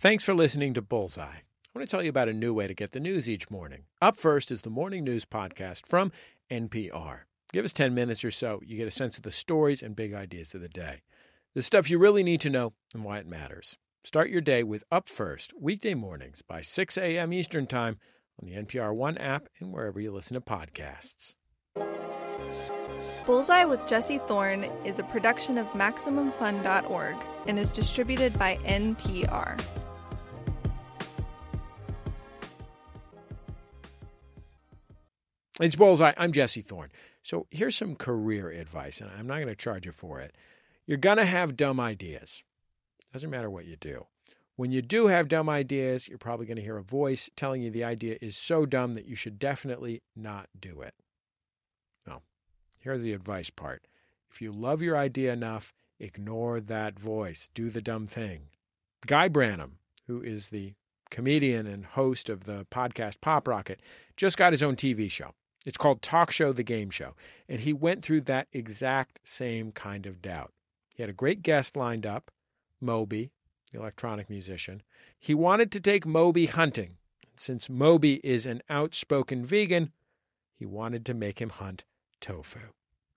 Thanks for listening to Bullseye. I want to tell you about a new way to get the news each morning. Up first is the Morning News Podcast from NPR. Give us 10 minutes or so, you get a sense of the stories and big ideas of the day. The stuff you really need to know and why it matters. Start your day with Up First, weekday mornings by 6 a.m. Eastern Time on the NPR One app and wherever you listen to podcasts. Bullseye with Jesse Thorn is a production of MaximumFun.org and is distributed by NPR. It's Bullseye. I'm Jesse Thorn. So here's some career advice, and I'm not going to charge you for it. You're going to have dumb ideas. Doesn't matter what you do. When you do have dumb ideas, you're probably going to hear a voice telling you the idea is so dumb that you should definitely not do it. Now, here's the advice part. If you love your idea enough, ignore that voice. Do the dumb thing. Guy Branum, who is the comedian and host of the podcast Pop Rocket, just got his own TV show. It's called Talk Show the Game Show. And he went through that exact same kind of doubt. He had a great guest lined up, Moby, the electronic musician. He wanted to take Moby hunting. Since Moby is an outspoken vegan, he wanted to make him hunt tofu.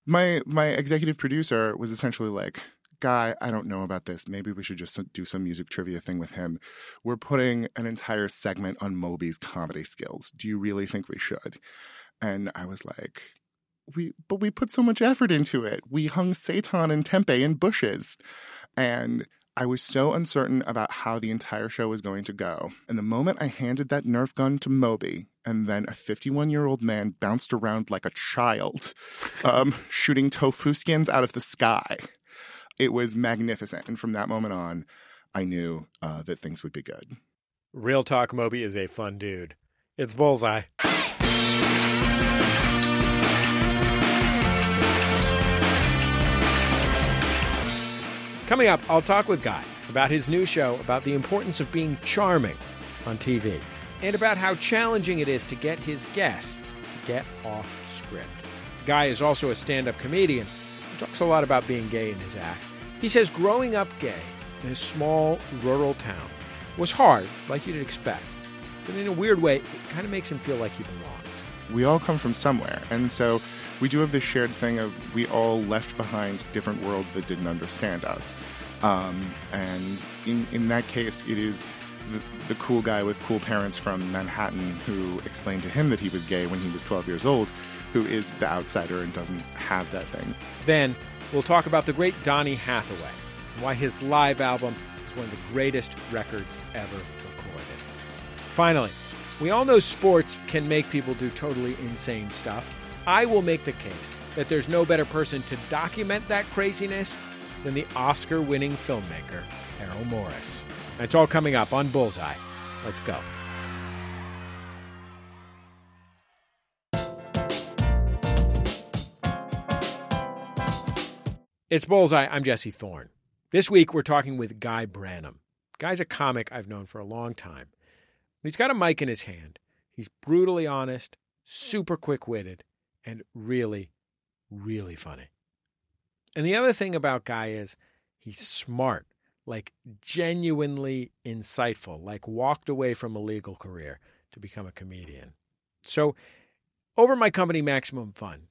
My my executive producer was essentially like, "Guy, I don't know about this. Maybe we should just do some music trivia thing with him. We're putting an entire segment on Moby's comedy skills. Do you really think we should?" And I was like, we but we put so much effort into it. We hung seitan and tempeh in bushes. And I was so uncertain about how the entire show was going to go. And the moment I handed that Nerf gun to Moby, and then a 51 year old man bounced around like a child, um, shooting tofu skins out of the sky, it was magnificent. And from that moment on, I knew uh, that things would be good. Real talk, Moby is a fun dude. It's Bullseye. Coming up, I'll talk with Guy about his new show about the importance of being charming on TV and about how challenging it is to get his guests to get off script. Guy is also a stand up comedian who talks a lot about being gay in his act. He says growing up gay in a small rural town was hard, like you'd expect. But in a weird way, it kind of makes him feel like he belongs. We all come from somewhere. And so we do have this shared thing of we all left behind different worlds that didn't understand us. Um, and in, in that case, it is the, the cool guy with cool parents from Manhattan who explained to him that he was gay when he was 12 years old, who is the outsider and doesn't have that thing. Then we'll talk about the great Donny Hathaway and why his live album is one of the greatest records ever recorded. Finally, we all know sports can make people do totally insane stuff. I will make the case that there's no better person to document that craziness than the Oscar winning filmmaker, Errol Morris. It's all coming up on Bullseye. Let's go. It's Bullseye. I'm Jesse Thorn. This week we're talking with Guy Branum. Guy's a comic I've known for a long time. He's got a mic in his hand. He's brutally honest, super quick witted, and really, really funny. And the other thing about Guy is he's smart, like genuinely insightful, like walked away from a legal career to become a comedian. So, over my company, Maximum Fun,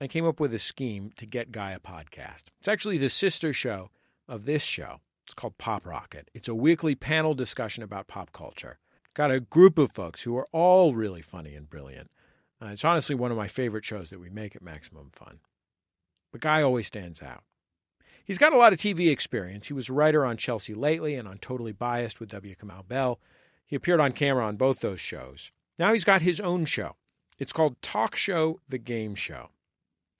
I came up with a scheme to get Guy a podcast. It's actually the sister show of this show. It's called Pop Rocket. It's a weekly panel discussion about pop culture. Got a group of folks who are all really funny and brilliant. Uh, it's honestly one of my favorite shows that we make at Maximum Fun. But Guy always stands out. He's got a lot of TV experience. He was a writer on Chelsea Lately and on Totally Biased with W. Kamau Bell. He appeared on camera on both those shows. Now he's got his own show. It's called Talk Show the Game Show.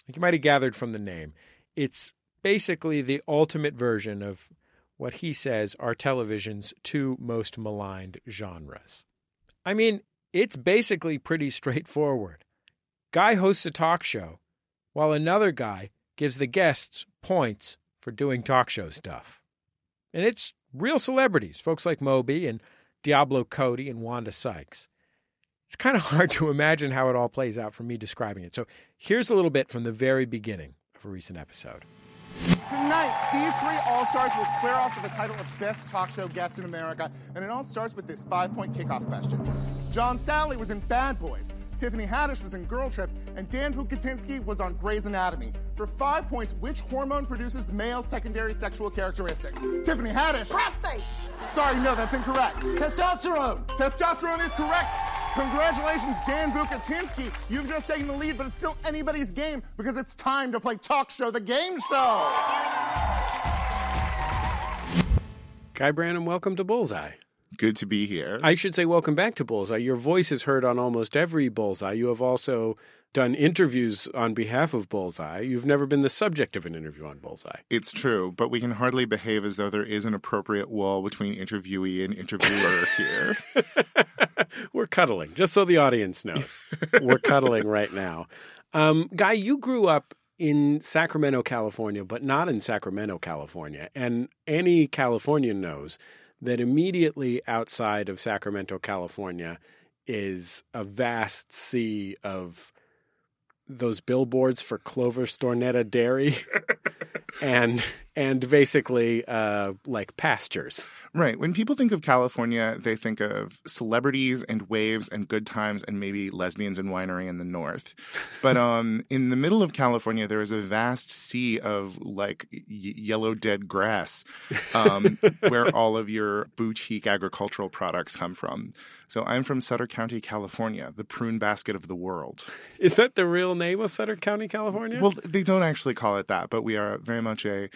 Like you might have gathered from the name, it's basically the ultimate version of what he says are television's two most maligned genres. I mean, it's basically pretty straightforward. Guy hosts a talk show, while another guy gives the guests points for doing talk show stuff. And it's real celebrities, folks like Moby and Diablo Cody and Wanda Sykes. It's kind of hard to imagine how it all plays out from me describing it. So here's a little bit from the very beginning of a recent episode. Tonight, these three All Stars will square off for the title of Best Talk Show Guest in America, and it all starts with this five point kickoff question. John Salley was in Bad Boys, Tiffany Haddish was in Girl Trip, and Dan Bucatinsky was on Grey's Anatomy. For five points, which hormone produces male secondary sexual characteristics? Tiffany Haddish. Prostate. Sorry, no, that's incorrect. Testosterone. Testosterone is correct. Congratulations, Dan Bucatinsky. You've just taken the lead, but it's still anybody's game because it's time to play Talk Show, the game show. Guy Branum, welcome to Bullseye. Good to be here. I should say welcome back to Bullseye. Your voice is heard on almost every Bullseye. You have also done interviews on behalf of Bullseye. You've never been the subject of an interview on Bullseye. It's true, but we can hardly behave as though there is an appropriate wall between interviewee and interviewer here. We're cuddling, just so the audience knows. We're cuddling right now. Um, Guy, you grew up in Sacramento, California, but not in Sacramento, California. And any Californian knows that immediately outside of Sacramento, California, is a vast sea of those billboards for Clover Stornetta Dairy and and basically uh, like pastures. Right. When people think of California, they think of celebrities and waves and good times and maybe lesbians and winery in the north. But um, in the middle of California, there is a vast sea of like y- yellow dead grass um, where all of your boutique agricultural products come from. So I'm from Sutter County, California, the prune basket of the world. Is that the real name of Sutter County, California? Well, they don't actually call it that, but we are very much a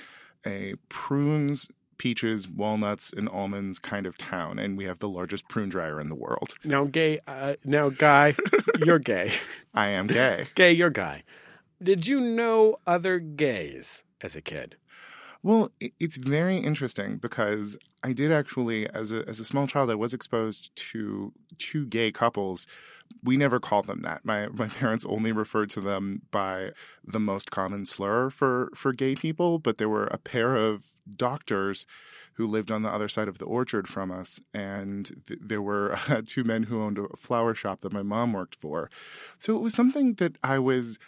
a prunes, peaches, walnuts, and almonds kind of town, and we have the largest prune dryer in the world. now, gay. Uh, now, Guy, you're gay. I am gay. Gay, you're Guy. Did you know other gays as a kid? Well, it's very interesting because I did actually, as a as a small child, I was exposed to two gay couples. We never called them that. My my parents only referred to them by the most common slur for for gay people. But there were a pair of doctors who lived on the other side of the orchard from us, and th- there were uh, two men who owned a flower shop that my mom worked for. So it was something that I was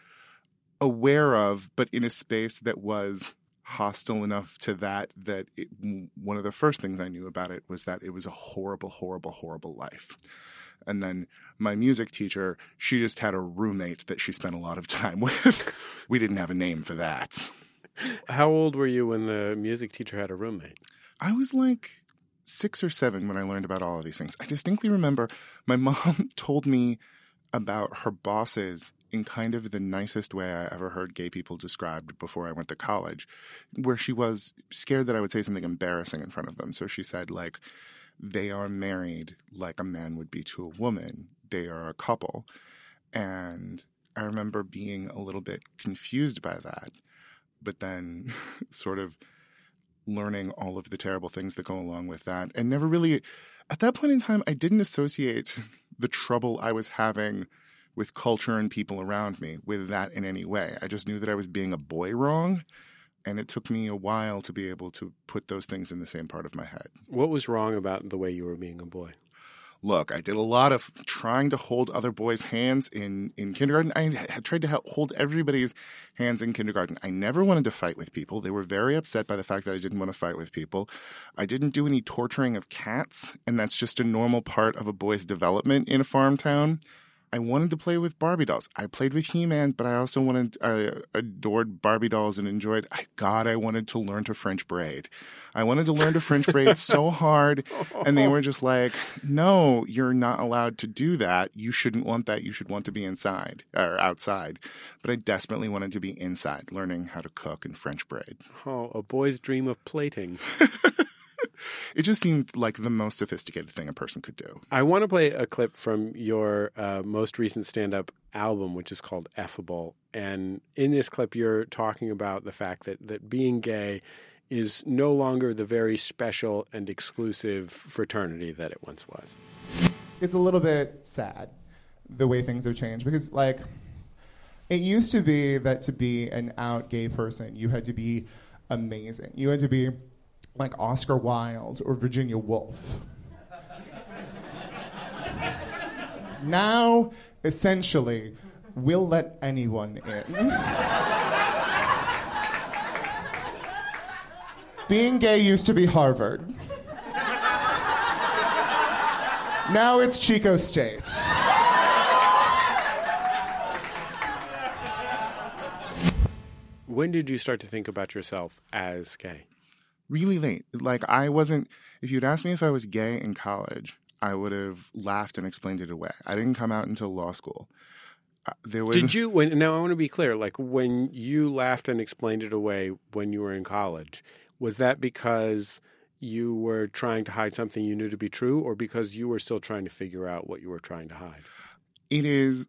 aware of, but in a space that was hostile enough to that that it, one of the first things I knew about it was that it was a horrible, horrible, horrible life. And then my music teacher, she just had a roommate that she spent a lot of time with. we didn't have a name for that. How old were you when the music teacher had a roommate? I was like six or seven when I learned about all of these things. I distinctly remember my mom told me about her bosses in kind of the nicest way I ever heard gay people described before I went to college, where she was scared that I would say something embarrassing in front of them. So she said, like, they are married like a man would be to a woman, they are a couple. And I remember being a little bit confused by that, but then sort of learning all of the terrible things that go along with that and never really at that point in time I didn't associate the trouble I was having with culture and people around me with that in any way. I just knew that I was being a boy wrong and it took me a while to be able to put those things in the same part of my head. What was wrong about the way you were being a boy? Look, I did a lot of trying to hold other boys' hands in, in kindergarten. I had tried to help hold everybody's hands in kindergarten. I never wanted to fight with people. They were very upset by the fact that I didn't want to fight with people. I didn't do any torturing of cats, and that's just a normal part of a boy's development in a farm town. I wanted to play with Barbie dolls. I played with He-Man, but I also wanted, I uh, adored Barbie dolls and enjoyed. I, God, I wanted to learn to French braid. I wanted to learn to French braid so hard, and they were oh. just like, "No, you're not allowed to do that. You shouldn't want that. You should want to be inside or outside." But I desperately wanted to be inside, learning how to cook and French braid. Oh, a boy's dream of plating. It just seemed like the most sophisticated thing a person could do. I want to play a clip from your uh, most recent stand up album, which is called Effable. And in this clip, you're talking about the fact that, that being gay is no longer the very special and exclusive fraternity that it once was. it's a little bit sad the way things have changed because like it used to be that to be an out gay person you had to be amazing you had to be like oscar wilde or virginia woolf now essentially we'll let anyone in Being gay used to be Harvard. now it's Chico State. When did you start to think about yourself as gay? Really late. Like, I wasn't, if you'd asked me if I was gay in college, I would have laughed and explained it away. I didn't come out until law school. Uh, there was. Did you when now I want to be clear, like when you laughed and explained it away when you were in college, was that because you were trying to hide something you knew to be true or because you were still trying to figure out what you were trying to hide? It is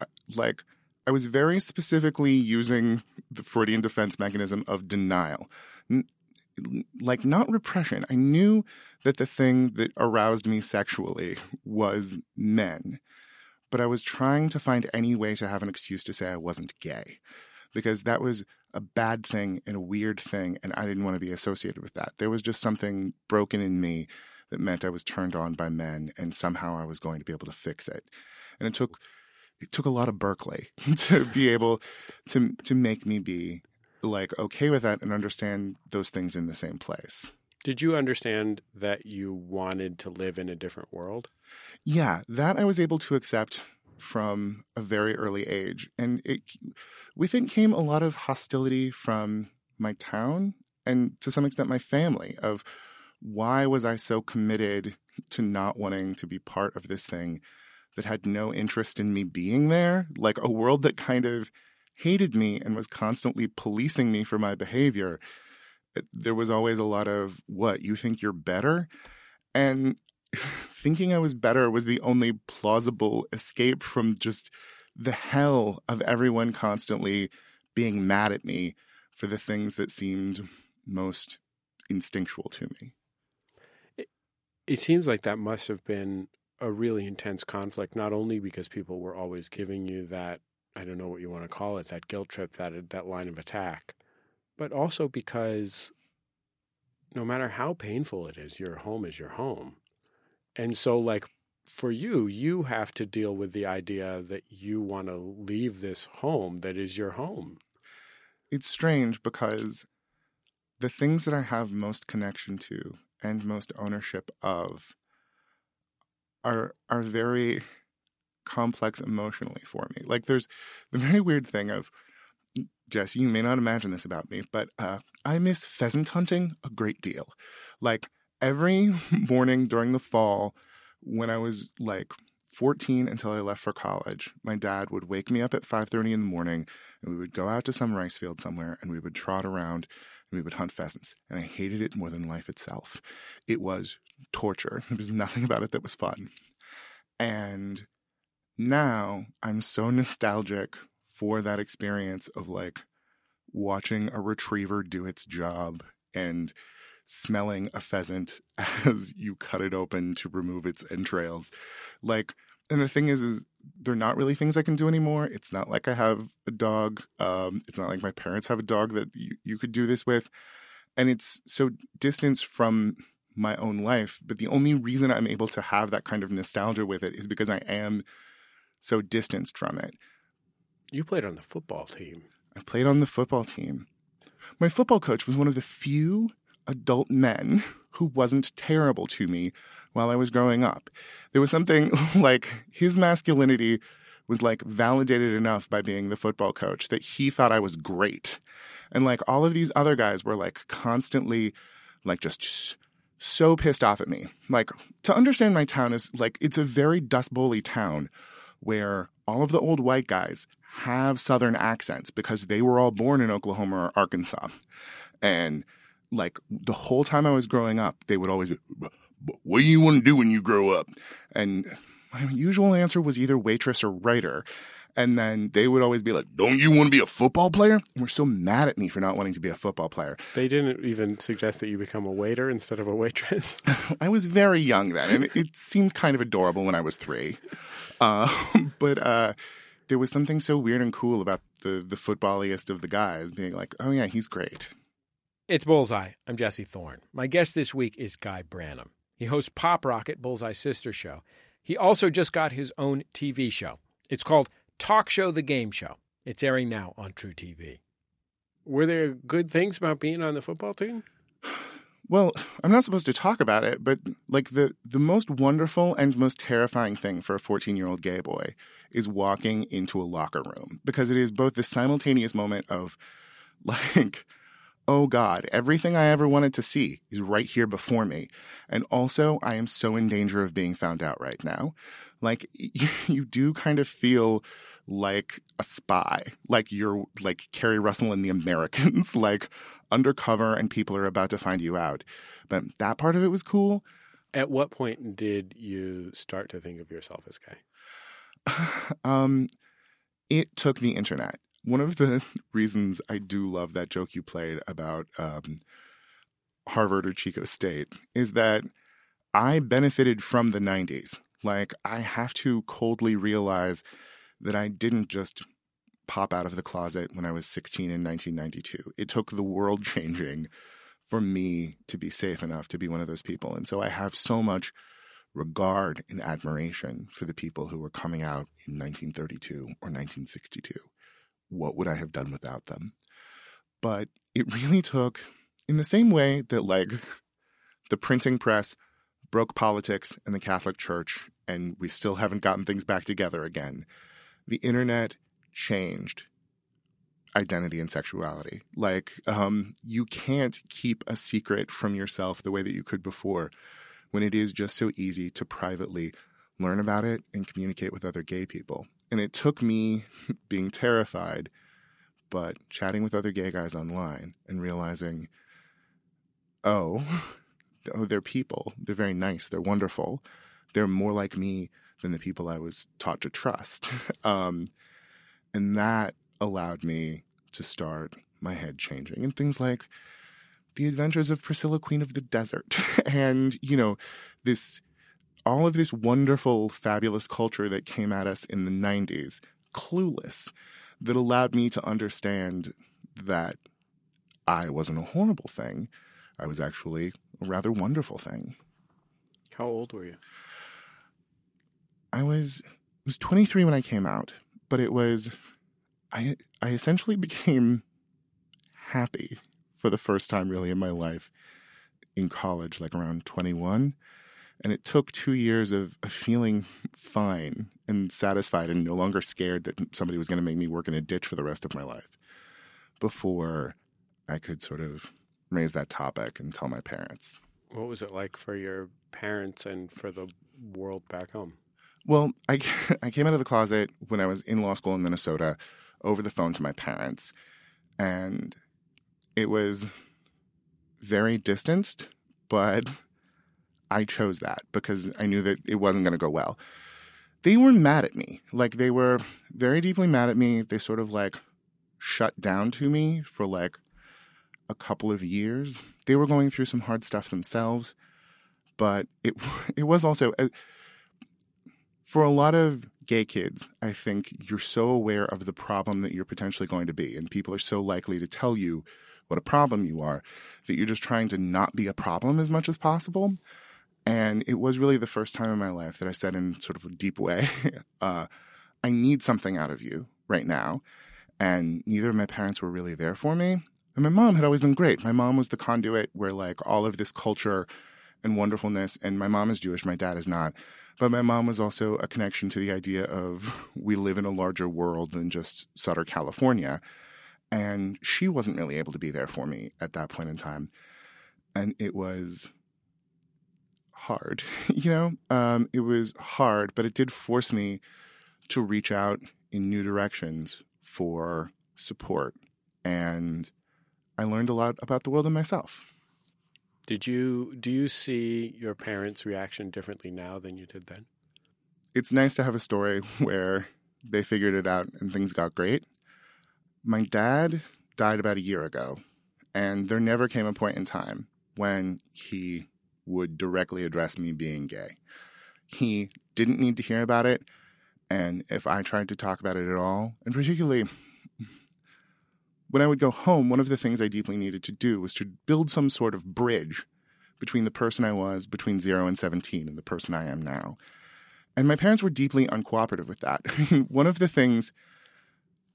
uh, like I was very specifically using the Freudian defense mechanism of denial. Like not repression. I knew that the thing that aroused me sexually was men but I was trying to find any way to have an excuse to say I wasn't gay because that was a bad thing and a weird thing, and I didn't want to be associated with that. There was just something broken in me that meant I was turned on by men, and somehow I was going to be able to fix it. And it took it took a lot of Berkeley to be able to to make me be like okay with that and understand those things in the same place. Did you understand that you wanted to live in a different world? Yeah, that I was able to accept from a very early age. And it, with it came a lot of hostility from my town and to some extent my family of why was I so committed to not wanting to be part of this thing that had no interest in me being there? Like a world that kind of hated me and was constantly policing me for my behavior. Eh, there was always a lot of, what, you think you're better? And thinking I was better was the only plausible escape from just the hell of everyone constantly being mad at me for the things that seemed most instinctual to me. It, it seems like that must have been a really intense conflict, not only because people were always giving you that, I don't know what you want to call it, that guilt trip, that, uh, that line of attack, but also because no matter how painful it is, your home is your home. And so, like, for you, you have to deal with the idea that you want to leave this home that is your home. It's strange because the things that I have most connection to and most ownership of are are very complex emotionally for me. Like there's the very weird thing of Jesse, you may not imagine this about me, but uh, I miss pheasant hunting a great deal. Like every morning during the fall when I was like 14 until I left for college, my dad would wake me up at 5:30 in the morning and we would go out to some rice field somewhere and we would trot around and we would hunt pheasants. And I hated it more than life itself. It was torture. There was nothing about it that was fun. And now I'm so nostalgic for that experience of like watching a retriever do its job and smelling a pheasant as you cut it open to remove its entrails. Like, and the thing is, is they're not really things I can do anymore. It's not like I have a dog. Um, it's not like my parents have a dog that you, you could do this with. And it's so distanced from my own life. But the only reason I'm able to have that kind of nostalgia with it is because I am so distanced from it. You played on the football team. I played on the football team. My football coach was one of the few adult men who wasn't terrible to me while I was growing up. There was something like his masculinity was like validated enough by being the football coach that he thought I was great. And like all of these other guys were like constantly like just so pissed off at me. Like to understand my town is like it's a very dust bowly town where all of the old white guys have southern accents because they were all born in Oklahoma or Arkansas. And like the whole time I was growing up, they would always be, what do you want to do when you grow up? And my usual answer was either waitress or writer. And then they would always be like, Don't you want to be a football player? And we're so mad at me for not wanting to be a football player. They didn't even suggest that you become a waiter instead of a waitress. I was very young then, and it seemed kind of adorable when I was three. Uh, but uh, there was something so weird and cool about the, the footballiest of the guys being like, Oh, yeah, he's great. It's Bullseye. I'm Jesse Thorn. My guest this week is Guy Branum. He hosts Pop Rocket, Bullseye's sister show. He also just got his own TV show. It's called Talk Show the Game Show. It's airing now on truTV. Were there good things about being on the football team? Well, I'm not supposed to talk about it, but like the the most wonderful and most terrifying thing for a 14-year-old gay boy is walking into a locker room because it is both the simultaneous moment of like oh god, everything I ever wanted to see is right here before me. And also, I am so in danger of being found out right now. Like you do kind of feel like a spy, like you're like Keri Russell in The Americans, like undercover and people are about to find you out. But that part of it was cool. At what point did you start to think of yourself as gay? um, it took the internet. One of the reasons I do love that joke you played about um, Harvard or Chico State is that I benefited from the 90s. Like, I have to coldly realize that I didn't just pop out of the closet when I was 16 in 1992. It took the world changing for me to be safe enough to be one of those people. And so I have so much regard and admiration for the people who were coming out in 1932 or 1962. What would I have done without them? But it really took, in the same way that, like, the printing press broke politics and the Catholic Church, and we still haven't gotten things back together again the internet changed identity and sexuality. Like, um, you can't keep a secret from yourself the way that you could before when it is just so easy to privately learn about it and communicate with other gay people. And it took me being terrified, but chatting with other gay guys online and realizing, oh, oh, they're people. They're very nice. They're wonderful. They're more like me than the people I was taught to trust. um, and that allowed me to start my head changing and things like the adventures of Priscilla, Queen of the Desert, and, you know, this all of this wonderful, fabulous culture that came at us in the 90s, clueless, that allowed me to understand that I wasn't a horrible thing. I was actually a rather wonderful thing. How old were you? I was was 23 when I came out, but it was I I essentially became happy for the first time really in my life in college, like around 21. And it took two years of, of feeling fine and satisfied and no longer scared that somebody was going to make me work in a ditch for the rest of my life before I could sort of raise that topic and tell my parents. What was it like for your parents and for the world back home? Well, I, I came out of the closet when I was in law school in Minnesota over the phone to my parents. And it was very distanced, but I chose that because I knew that it wasn't going to go well. They were mad at me. Like, they were very deeply mad at me. They sort of like shut down to me for like a couple of years. They were going through some hard stuff themselves, but it it was also uh, for a lot of gay kids, I think you're so aware of the problem that you're potentially going to be, and people are so likely to tell you what a problem you are that you're just trying to not be a problem as much as possible. And it was really the first time in my life that I said in sort of a deep way, uh, I need something out of you right now. And neither of my parents were really there for me. And my mom had always been great. My mom was the conduit where like all of this culture and wonderfulness, and my mom is Jewish, my dad is not but my mom was also a connection to the idea of we live in a larger world than just Sutter, California. And she wasn't really able to be there for me at that point in time. And it was hard, you know? Um, it was hard, but it did force me to reach out in new directions for support. And I learned a lot about the world and myself. Did you do you see your parents' reaction differently now than you did then? It's nice to have a story where they figured it out and things got great. My dad died about a year ago, and there never came a point in time when he would directly address me being gay. He didn't need to hear about it, and if I tried to talk about it at all, and particularly when I would go home, one of the things I deeply needed to do was to build some sort of bridge between the person I was between zero and 17 and the person I am now. And my parents were deeply uncooperative with that. one of the things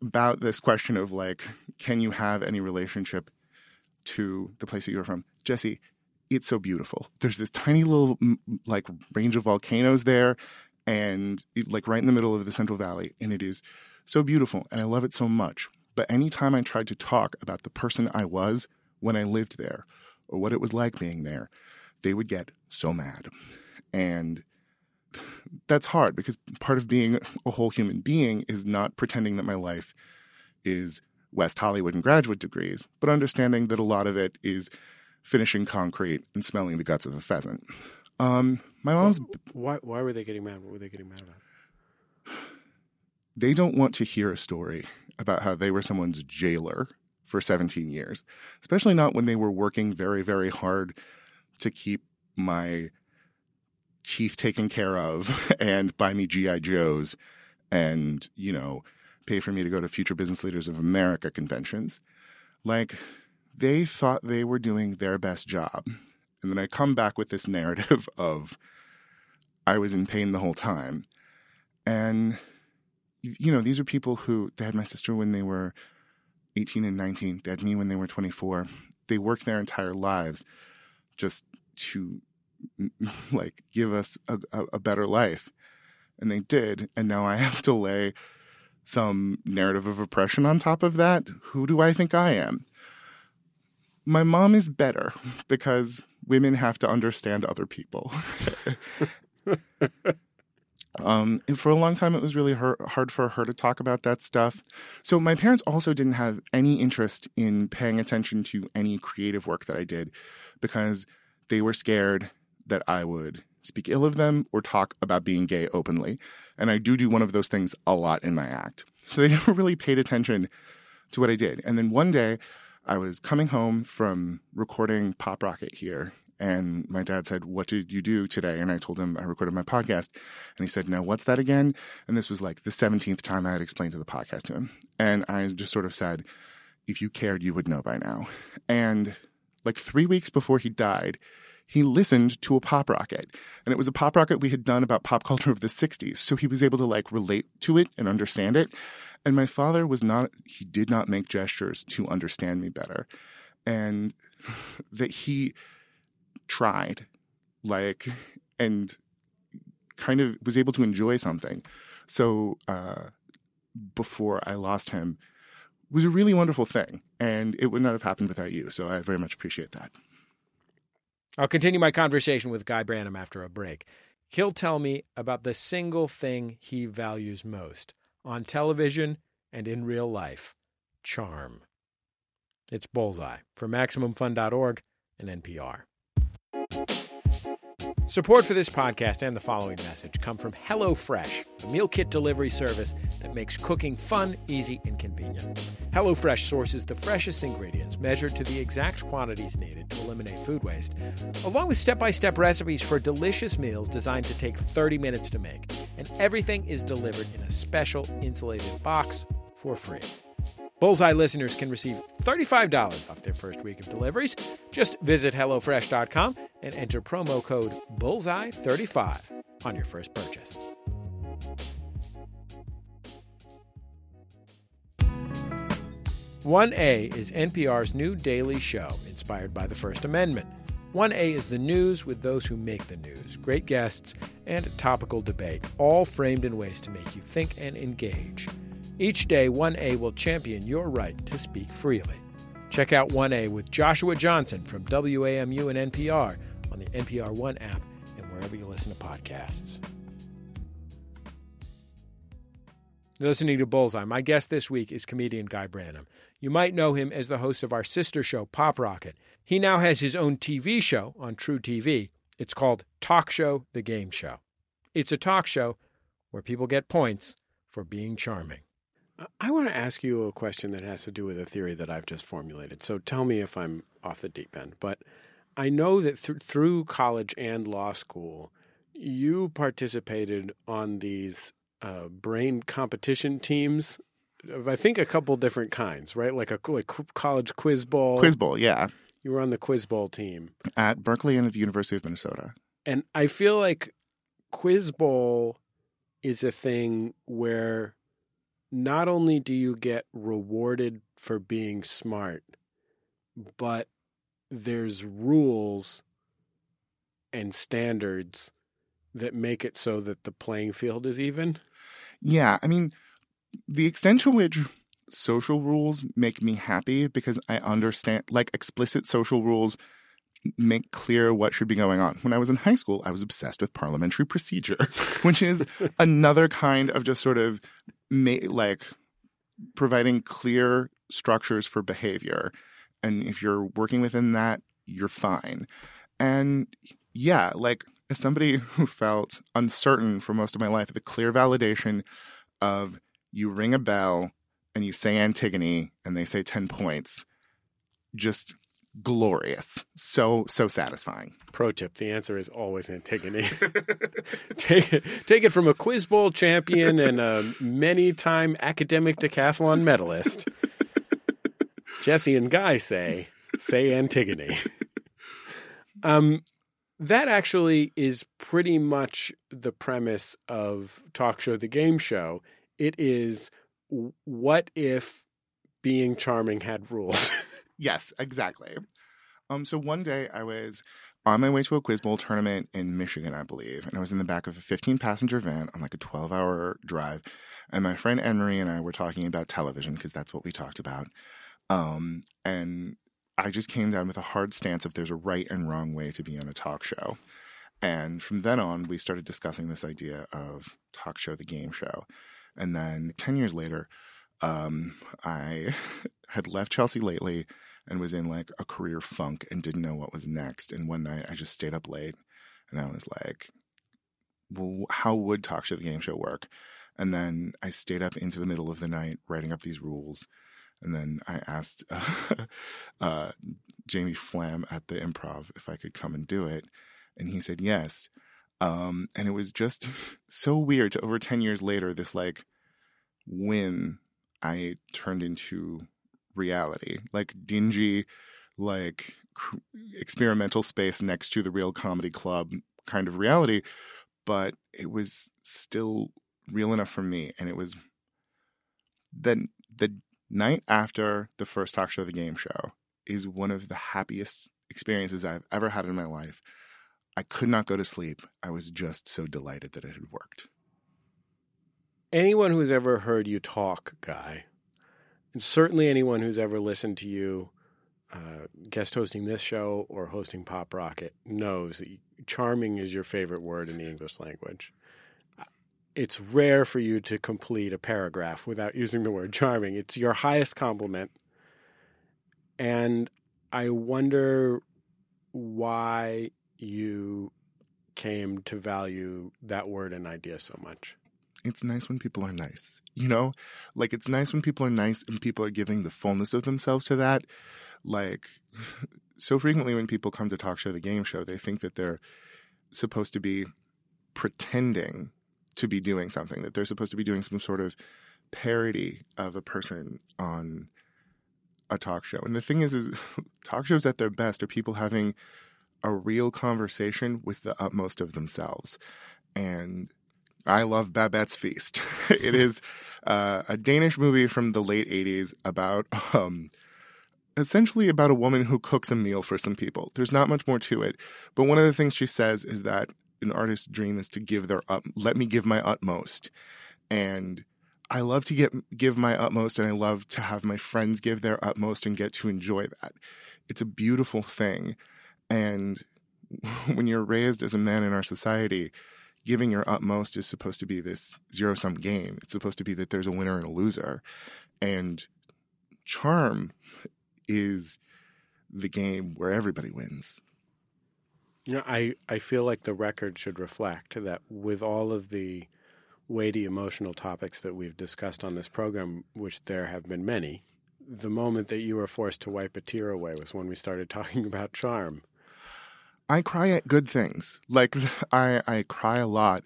about this question of like, can you have any relationship to the place that you're from? Jesse, it's so beautiful. There's this tiny little like range of volcanoes there, and it, like right in the middle of the Central Valley, and it is so beautiful, and I love it so much. But anytime I tried to talk about the person I was when I lived there, or what it was like being there, they would get so mad, and that's hard because part of being a whole human being is not pretending that my life is West Hollywood and graduate degrees, but understanding that a lot of it is finishing concrete and smelling the guts of a pheasant. Um, my mom's. Why, why were they getting mad? What were they getting mad about? They don't want to hear a story about how they were someone's jailer for 17 years, especially not when they were working very, very hard to keep my teeth taken care of and buy me GI Joes and, you know, pay for me to go to Future Business Leaders of America conventions. Like they thought they were doing their best job. And then I come back with this narrative of I was in pain the whole time. And, you know, these are people who they had my sister when they were 18 and 19, they had me when they were 24. They worked their entire lives just to, like, give us a, a better life. And they did. And now I have to lay some narrative of oppression on top of that. Who do I think I am? my mom is better because women have to understand other people. um, and for a long time, it was really her- hard for her to talk about that stuff. So my parents also didn't have any interest in paying attention to any creative work that I did because they were scared that I would speak ill of them or talk about being gay openly. And I do do one of those things a lot in my act. So they never really paid attention to what I did. And then one day, I was coming home from recording Pop Rocket here, and my dad said, What did you do today? And I told him I recorded my podcast. And he said, No, what's that again? And this was like the 17th time I had explained to the podcast to him. And I just sort of said, If you cared, you would know by now. And like three weeks before he died, he listened to a pop rocket. And it was a pop rocket we had done about pop culture of the 60s. So he was able to like relate to it and understand it. And my father was not, he did not make gestures to understand me better. And that he tried, like, and kind of was able to enjoy something. So, uh, before I lost him was a really wonderful thing. And it would not have happened without you. So I very much appreciate that. I'll continue my conversation with Guy Branum after a break. He'll tell me about the single thing he values most on television and in real life charm. It's Bullseye for MaximumFun.org and NPR. Support for this podcast and the following message come from HelloFresh, a meal kit delivery service that makes cooking fun, easy, and convenient. HelloFresh sources the freshest ingredients measured to the exact quantities needed to eliminate food waste, along with step by step recipes for delicious meals designed to take 30 minutes to make. And everything is delivered in a special insulated box for free. Bullseye listeners can receive $35 off their first week of deliveries. Just visit HelloFresh.com and enter promo code Bullseye35 on your first purchase. One A is NPR's new daily show inspired by the First Amendment. 1A is the news with those who make the news, great guests, and topical debate, all framed in ways to make you think and engage. Each day, 1A will champion your right to speak freely. Check out 1A with Joshua Johnson from WAMU and NPR on the NPR One app and wherever you listen to podcasts. listening to Bullseye. My guest this week is comedian Guy Branum. You might know him as the host of our sister show, Pop Rocket. He now has his own TV show on truTV. It's called Talk Show the Game Show. It's a talk show where people get points for being charming. I want to ask you a question that has to do with a theory that I've just formulated. So tell me if I'm off the deep end. But I know that th- through college and law school, you participated on these uh, brain competition teams. Of, I think a couple different kinds, right? Like a like college quiz bowl. Quiz bowl, yeah. You were on the quiz bowl team at Berkeley and at the University of Minnesota. And I feel like quiz bowl is a thing where not only do you get rewarded for being smart, but there's rules and standards that make it so that the playing field is even? Yeah, I mean, the extent to which social rules make me happy because I understand, like, explicit social rules make clear what should be going on. When I was in high school, I was obsessed with parliamentary procedure, which is another kind of just sort of ma- like providing clear structures for behavior. And if you're working within that, you're fine. And yeah, like as somebody who felt uncertain for most of my life, the clear validation of you ring a bell and you say Antigone and they say 10 points just glorious. So so satisfying. Pro tip: the answer is always Antigone. take it, take it from a quiz bowl champion and a many-time academic decathlon medalist. Jesse and Guy say say Antigone. Um, that actually is pretty much the premise of talk show the game show. It is what if being charming had rules. Yes, exactly. Um, so one day I was on my way to a quiz bowl tournament in Michigan, I believe, and I was in the back of a 15 passenger van on like a 12 hour drive, and my friend Anne Marie and I were talking about television because that's what we talked about. Um, and I just came down with a hard stance of there's a right and wrong way to be on a talk show. And from then on, we started discussing this idea of talk show, the game show. And then 10 years later, um, I had left Chelsea lately and was in like a career funk and didn't know what was next. And one night I just stayed up late and I was like, well, how would Talk Show the Game Show work? And then I stayed up into the middle of the night writing up these rules. And then I asked uh, uh, Jamie Flam at the improv if I could come and do it. And he said yes. Um, and it was just so weird to over 10 years later, this like win I turned into reality, like dingy, like cr- experimental space next to the real comedy club kind of reality. But it was still real enough for me. And it was then the night after the first talk show, the game show, is one of the happiest experiences I've ever had in my life. I could not go to sleep. I was just so delighted that it had worked. Anyone who's ever heard you talk, Guy, and certainly anyone who's ever listened to you uh, guest hosting this show or hosting Pop Rocket knows that charming is your favorite word in the English language. It's rare for you to complete a paragraph without using the word charming. It's your highest compliment. And I wonder why you came to value that word and idea so much. It's nice when people are nice. You know, like it's nice when people are nice and people are giving the fullness of themselves to that. Like, so frequently when people come to talk show the game show, they think that they're supposed to be pretending to be doing something, that they're supposed to be doing some sort of parody of a person on a talk show. And the thing is, is talk shows at their best are people having a real conversation with the utmost of themselves. And I love Babette's Feast. it is uh, a Danish movie from the late 80s about um, essentially about a woman who cooks a meal for some people. There's not much more to it. But one of the things she says is that an artist's dream is to give their up, let me give my utmost. And I love to get give my utmost and I love to have my friends give their utmost and get to enjoy that. It's a beautiful thing. And when you're raised as a man in our society, giving your utmost is supposed to be this zero sum game. It's supposed to be that there's a winner and a loser. And charm is the game where everybody wins. You know, I, I feel like the record should reflect that with all of the weighty emotional topics that we've discussed on this program, which there have been many, the moment that you were forced to wipe a tear away was when we started talking about charm. I cry at good things. Like I I cry a lot,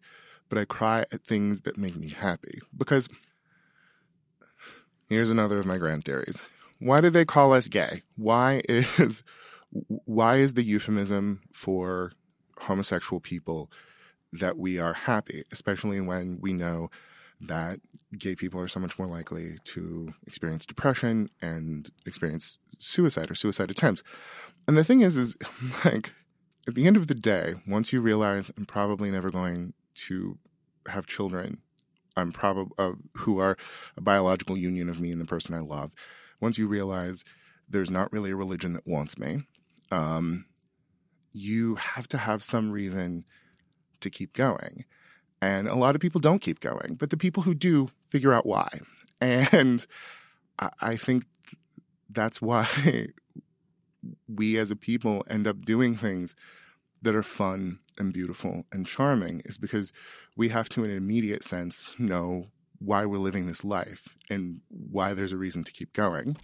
but I cry at things that make me happy. Because here's another of my grand theories. Why do they call us gay? Why is why is the euphemism for homosexual people that we are happy, especially when we know that gay people are so much more likely to experience depression and experience suicide or suicide attempts. And the thing is, is like at the end of the day, once you realize I'm probably never going to have children, I'm probably uh, who are a biological union of me and the person I love. Once you realize there's not really a religion that wants me, um, you have to have some reason to keep going. And a lot of people don't keep going, but the people who do figure out why. And I, I think that's why we as a people end up doing things that are fun and beautiful and charming is because we have to, in an immediate sense, know why we're living this life and why there's a reason to keep going.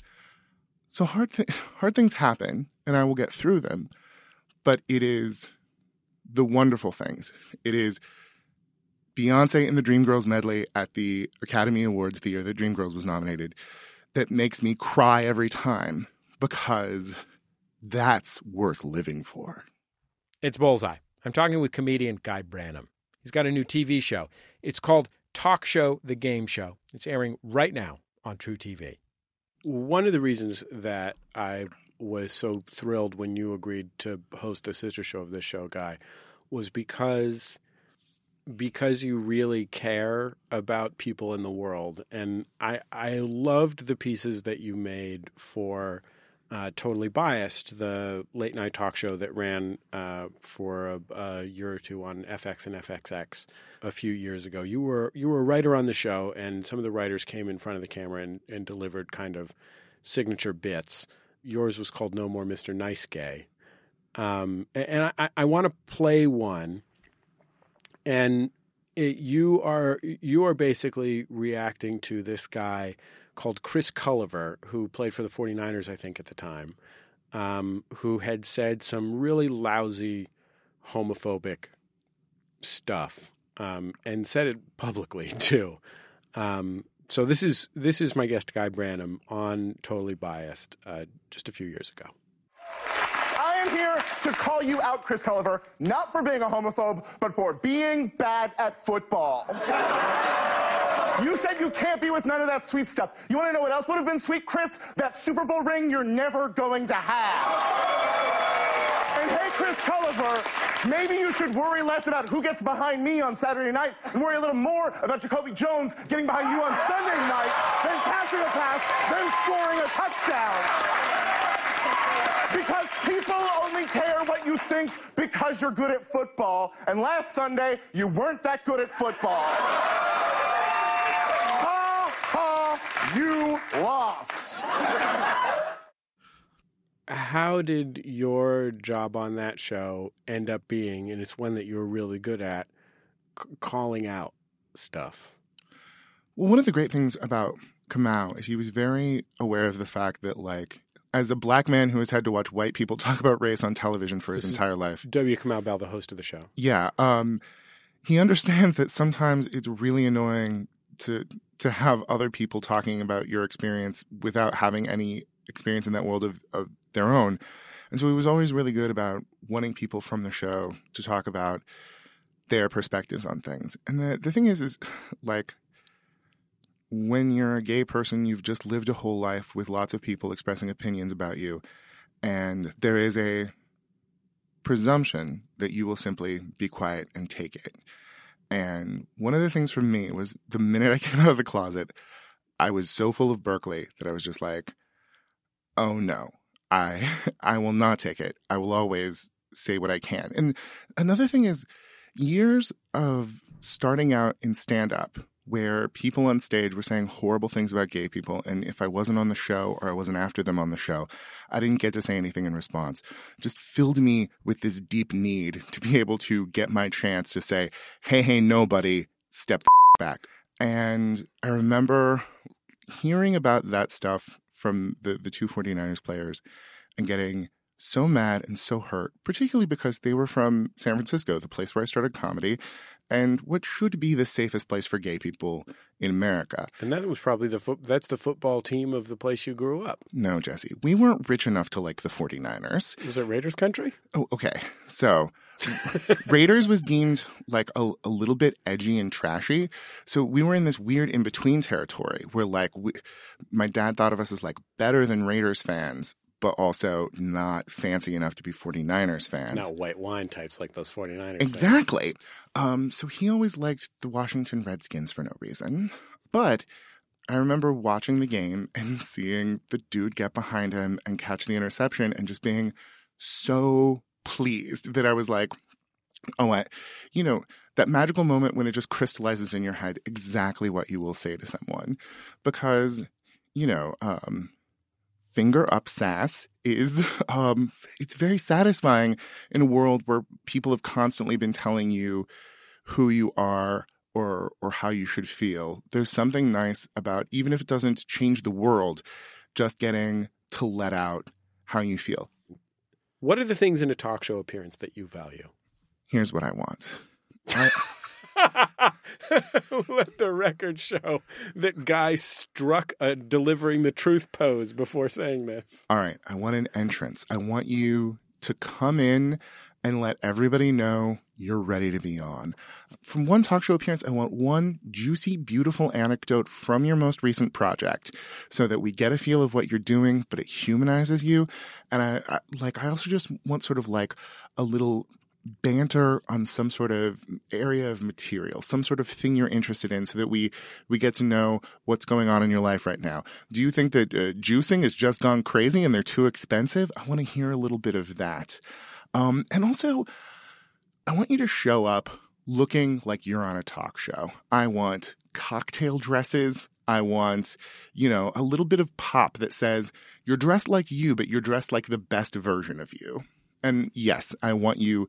So hard, th- hard things happen, and I will get through them. But it is the wonderful things. It is Beyonce in the Dreamgirls medley at the Academy Awards the year that Dreamgirls was nominated that makes me cry every time because that's worth living for. It's Bullseye. I'm talking with comedian Guy Branum. He's got a new TV show. It's called Talk Show The Game Show. It's airing right now on truTV. One of the reasons that I was so thrilled when you agreed to host the sister show of this show, Guy, was because because you really care about people in the world. And I I loved the pieces that you made for uh, Totally Biased, the late night talk show that ran uh, for a, a, year or two on FX and FXX a few years ago. You were you were a writer on the show, and some of the writers came in front of the camera and, and delivered kind of signature bits. Yours was called No More Mr. Nice Guy. Um, and I, I want to play one and it, you are you are basically reacting to this guy called Chris Culliver, who played for the 49ers, I think, at the time, um, who had said some really lousy homophobic stuff um, and said it publicly too. Um, so this is this is my guest Guy Branum on Totally Biased uh, just a few years ago I am here to call you out, Chris Culliver, not for being a homophobe, but for being bad at football. You said you can't be with none of that sweet stuff. You want to know what else would have been sweet, Chris? That Super Bowl ring you're never going to have. And hey, Chris Culliver, maybe you should worry less about who gets behind me on Saturday night and worry a little more about Jacoby Jones getting behind you on Sunday night than passing a pass, then scoring a touchdown. Because people only care what you think because you're good at football. And last Sunday, you weren't that good at football. Ha ha, you lost. How did your job on that show end up being, and it's one that you were really good at, c- calling out stuff? Well, one of the great things about Kamau is he was very aware of the fact that, like, as a black man who has had to watch white people talk about race on television for his entire life. W. Kamau Bell, the host of the show. Yeah. Um, he understands that sometimes it's really annoying to to have other people talking about your experience without having any experience in that world of, of their own. And so he was always really good about wanting people from the show to talk about their perspectives on things. And the the thing is is like when you're a gay person, you've just lived a whole life with lots of people expressing opinions about you. And there is a presumption that you will simply be quiet and take it. And one of the things for me was the minute I came out of the closet, I was so full of Berkeley that I was just like, oh no, I I will not take it. I will always say what I can. And another thing is years of starting out in stand up where people on stage were saying horrible things about gay people. And if I wasn't on the show or I wasn't after them on the show, I didn't get to say anything in response. Just filled me with this deep need to be able to get my chance to say, hey, hey, nobody, step back. And I remember hearing about that stuff from the, the two 49ers players and getting so mad and so hurt, particularly because they were from San Francisco, the place where I started comedy and what should be the safest place for gay people in America. And that was probably the fo- that's the football team of the place you grew up. No, Jesse, we weren't rich enough to like the 49ers. Was it Raiders country? Oh, okay. So Raiders was deemed like a, a, little bit edgy and trashy. So we were in this weird in between territory where like we, my dad thought of us as like better than Raiders fans, but also not fancy enough to be 49ers fans. Not white wine types like those 49ers. fans. Exactly. Um, so he always liked the Washington Redskins for no reason. But I remember watching the game and seeing the dude get behind him and catch the interception and just being so pleased that I was like, oh, I, you know, that magical moment when it just crystallizes in your head exactly what you will say to someone. Because, you know, um, finger up sass is um it's very satisfying in a world where people have constantly been telling you who you are or or how you should feel. There's something nice about even if it doesn't change the world just getting to let out how you feel. What are the things in a talk show appearance that you value? here's what i want. I, Let the record show that Guy struck a delivering the truth pose before saying this. all right i want an entrance i want you to come in and let everybody know you're ready to be on. From one talk show appearance, I want one juicy, beautiful anecdote from your most recent project so that we get a feel of what you're doing, but it humanizes you. And I, I like, I also just want sort of like a little banter on some sort of area of material, some sort of thing you're interested in so that we, we get to know what's going on in your life right now. Do you think that uh, juicing has just gone crazy and they're too expensive? I want to hear a little bit of that. Um, and also, I want you to show up looking like you're on a talk show. I want cocktail dresses. I want, you know, a little bit of pop that says you're dressed like you, but you're dressed like the best version of you. And yes, I want you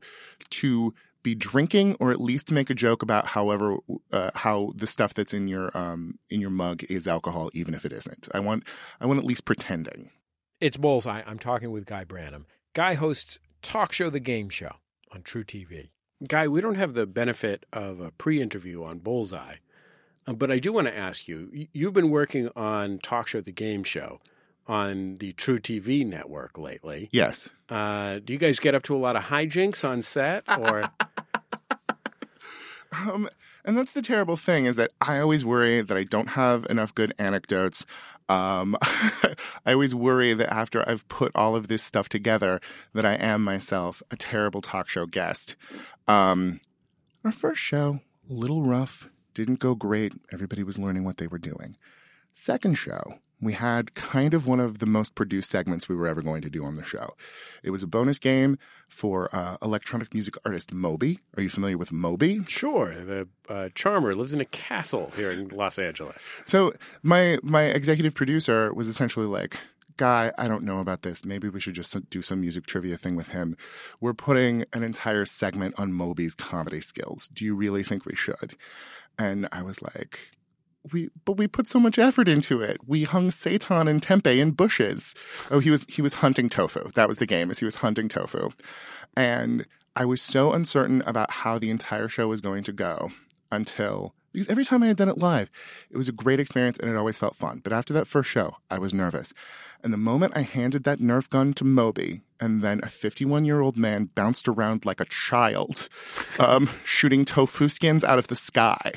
to be drinking or at least make a joke about however uh, how the stuff that's in your um, in your mug is alcohol, even if it isn't. I want I want at least pretending. It's Bullseye. I'm talking with Guy Branum. Guy hosts Talk Show the Game Show on truTV. Guy, we don't have the benefit of a pre interview on Bullseye, uh, but I do want to ask you you've been working on Talk Show the Game Show on the truTV network lately. Yes. Uh, do you guys get up to a lot of hijinks on set? Or Um, and that's the terrible thing is that I always worry that I don't have enough good anecdotes. Um, I always worry that after I've put all of this stuff together, that I am myself a terrible talk show guest. Um, our first show, a little rough, didn't go great. Everybody was learning what they were doing. Second show, we had kind of one of the most produced segments we were ever going to do on the show. It was a bonus game for uh, electronic music artist Moby. Are you familiar with Moby? sure, the uh, charmer lives in a castle here in Los Angeles. So my my executive producer was essentially like, "Guy, I don't know about this. Maybe we should just do some music trivia thing with him. We're putting an entire segment on Moby's comedy skills. Do you really think we should?" And I was like, "We, but we put so much effort into it. We hung seitan and tempeh in bushes. Oh, he was he was hunting tofu. That was the game. Is he was hunting tofu, and." I was so uncertain about how the entire show was going to go until because every time I had done it live, it was a great experience and it always felt fun. But after that first show, I was nervous. And the moment I handed that Nerf gun to Moby, and then a 51 year old man bounced around like a child, um, shooting tofu skins out of the sky,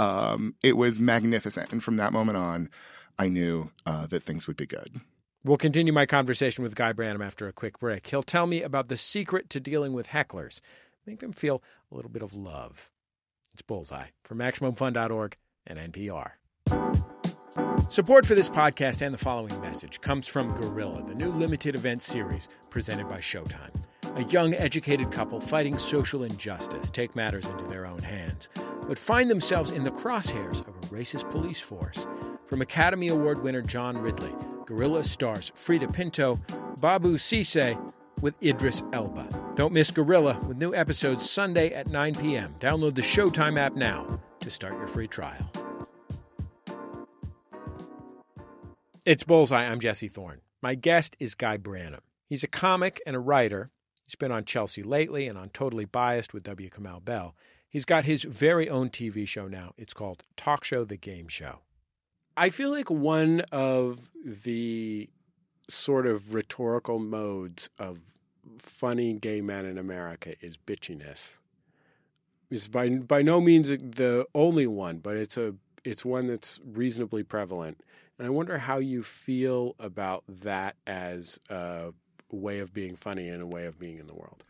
um, it was magnificent. And from that moment on, I knew uh, that things would be good. We'll continue my conversation with Guy Branum after a quick break. He'll tell me about the secret to dealing with hecklers, make them feel a little bit of love. It's Bullseye from MaximumFun.org and NPR. Support for this podcast and the following message comes from Guerrilla, the new limited event series presented by Showtime. A young, educated couple fighting social injustice take matters into their own hands, but find themselves in the crosshairs of a racist police force. From Academy Award winner John Ridley, Guerrilla stars Freida Pinto, Babou Ceesay, with Idris Elba. Don't miss Guerrilla with new episodes Sunday at 9 p.m. Download the Showtime app now to start your free trial. It's Bullseye. I'm Jesse Thorn. My guest is Guy Branum. He's a comic and a writer. He's been on Chelsea lately and on Totally Biased with W. Kamau Bell. He's got his very own TV show now. It's called Talk Show the Game Show. I feel like one of the sort of rhetorical modes of funny gay men in America is bitchiness. It's by by no means the only one, but it's a it's one that's reasonably prevalent. And I wonder how you feel about that as a way of being funny and a way of being in the world.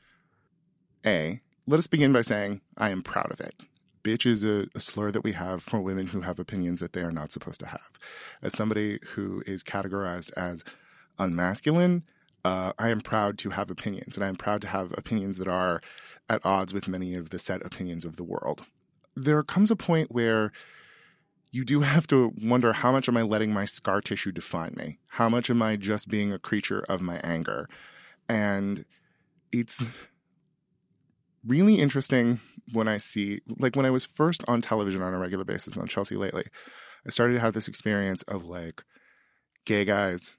A, let us begin by saying I am proud of it. Bitch is a, a, slur that we have for women who have opinions that they are not supposed to have. As somebody who is categorized as unmasculine, uh, I am proud to have opinions, and I am proud to have opinions that are at odds with many of the set opinions of the world. There comes a point where you do have to wonder how much am I letting my scar tissue define me? How much am I just being a creature of my anger? And it's really interesting when I see, like, when I was first on television on a regular basis on Chelsea lately, I started to have this experience of like gay guys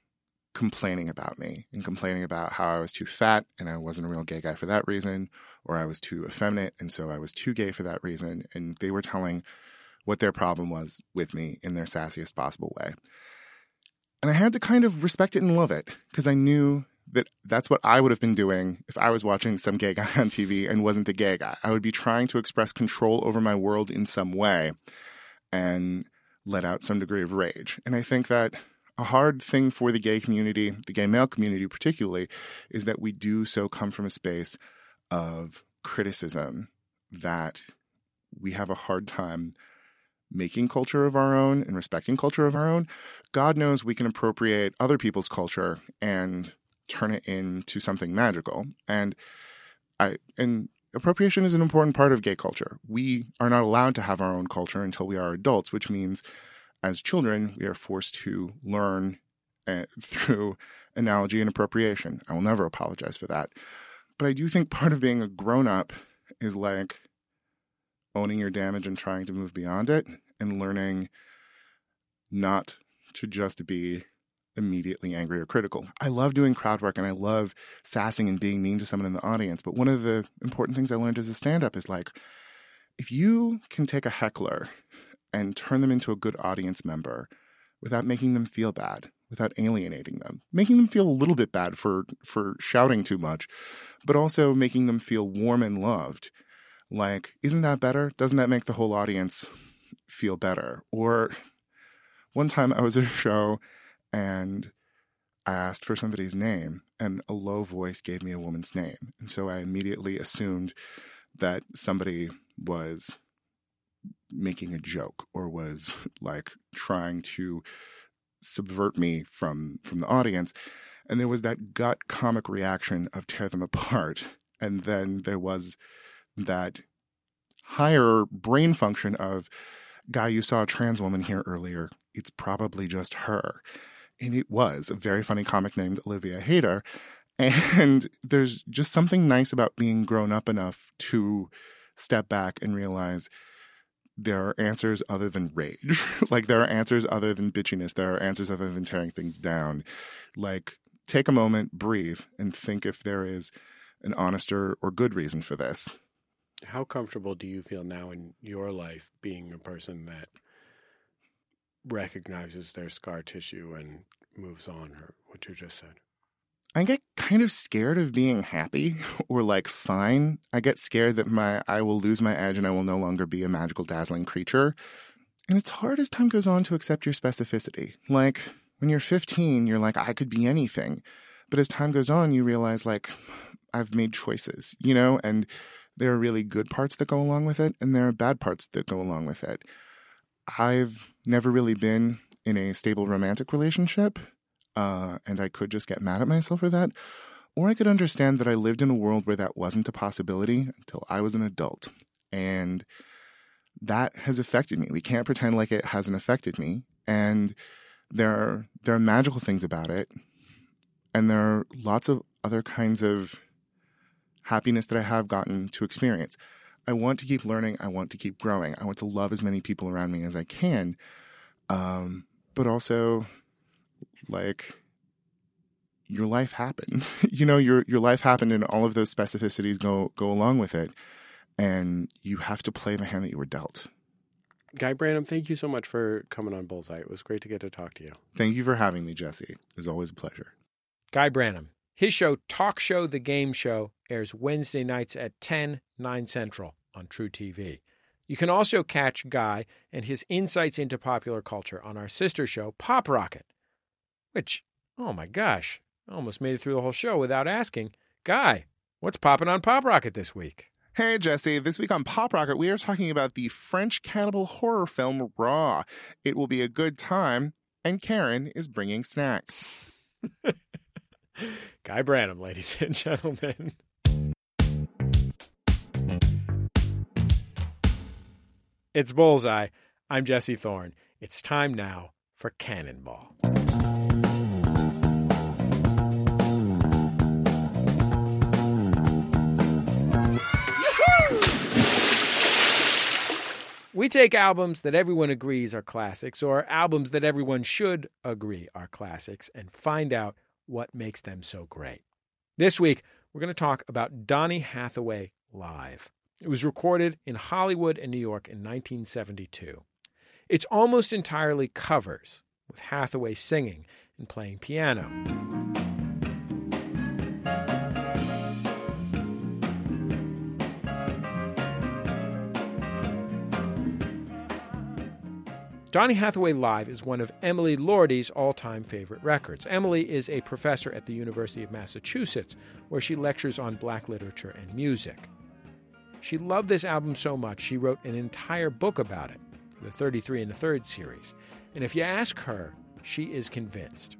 complaining about me and complaining about how I was too fat and I wasn't a real gay guy for that reason, or I was too effeminate and so I was too gay for that reason. And they were telling what their problem was with me in their sassiest possible way. And I had to kind of respect it and love it because I knew that that's what I would have been doing if I was watching some gay guy on TV and wasn't the gay guy. I would be trying to express control over my world in some way and let out some degree of rage. And I think that a hard thing for the gay community, the gay male community particularly, is that we do so come from a space of criticism that we have a hard time making culture of our own and respecting culture of our own. God knows we can appropriate other people's culture and turn it into something magical. And I and appropriation is an important part of gay culture. We are not allowed to have our own culture until we are adults, which means as children we are forced to learn uh, through analogy and appropriation. I will never apologize for that. But I do think part of being a grown up is like owning your damage and trying to move beyond it and learning not to just be immediately angry or critical. I love doing crowd work and I love sassing and being mean to someone in the audience. But one of the important things I learned as a stand up is like, if you can take a heckler and turn them into a good audience member without making them feel bad, without alienating them, making them feel a little bit bad for, for shouting too much, but also making them feel warm and loved. Like, isn't that better? Doesn't that make the whole audience feel better? Or one time I was at a show and I asked for somebody's name, and a low voice gave me a woman's name. And so I immediately assumed that somebody was making a joke or was like trying to subvert me from from the audience and there was that gut comic reaction of tear them apart and then there was that higher brain function of guy you saw a trans woman here earlier it's probably just her and it was a very funny comic named Olivia Hayter. And there's just something nice about being grown up enough to step back and realize there are answers other than rage. like there are answers other than bitchiness. There are answers other than tearing things down. Like take a moment, breathe, and think if there is an honest or, or good reason for this. How comfortable do you feel now in your life being a person that recognizes their scar tissue and moves on, or what you just said? I get kind of scared of being happy or like fine. I get scared that my I will lose my edge and I will no longer be a magical dazzling creature. And it's hard as time goes on to accept your specificity. Like when you're 15, you're like I could be anything. But as time goes on, you realize like I've made choices, you know, and there are really good parts that go along with it and there are bad parts that go along with it. I've never really been in a stable romantic relationship, uh, and I could just get mad at myself for that. Or I could understand that I lived in a world where that wasn't a possibility until I was an adult. And that has affected me. We can't pretend like it hasn't affected me. And there are there are magical things about it. And there are lots of other kinds of happiness that I have gotten to experience. I want to keep learning. I want to keep growing. I want to love as many people around me as I can. Um, but also, like, your life happened. you know, your your life happened, and all of those specificities go go along with it, and you have to play the hand that you were dealt. Guy Branum, thank you so much for coming on Bullseye. It was great to get to talk to you. Thank you for having me, Jesse. It's always a pleasure. Guy Branum. His show, Talk Show The Game Show, airs Wednesday nights at 10, 9 Central on truTV. You can also catch Guy and his insights into popular culture on our sister show, Pop Rocket, which, oh my gosh, I almost made it through the whole show without asking, Guy, what's popping on Pop Rocket this week? Hey, Jesse. This week on Pop Rocket, we are talking about the French cannibal horror film Raw. It will be a good time, and Karen is bringing snacks. Guy Branum, ladies and gentlemen. It's Bullseye. I'm Jesse Thorn. It's time now for Cannonball. We take albums that everyone agrees are classics, or albums that everyone should agree are classics, and find out what makes them so great. This week, we're going to talk about Donny Hathaway Live. It was recorded in Hollywood and New York in 1972. It's almost entirely covers, with Hathaway singing and playing piano. Donny Hathaway Live is one of Emily Lordi's all time favorite records. Emily is a professor at the University of Massachusetts, where she lectures on black literature and music. She loved this album so much, she wrote an entire book about it, the 33 and the Third series. And if you ask her, she is convinced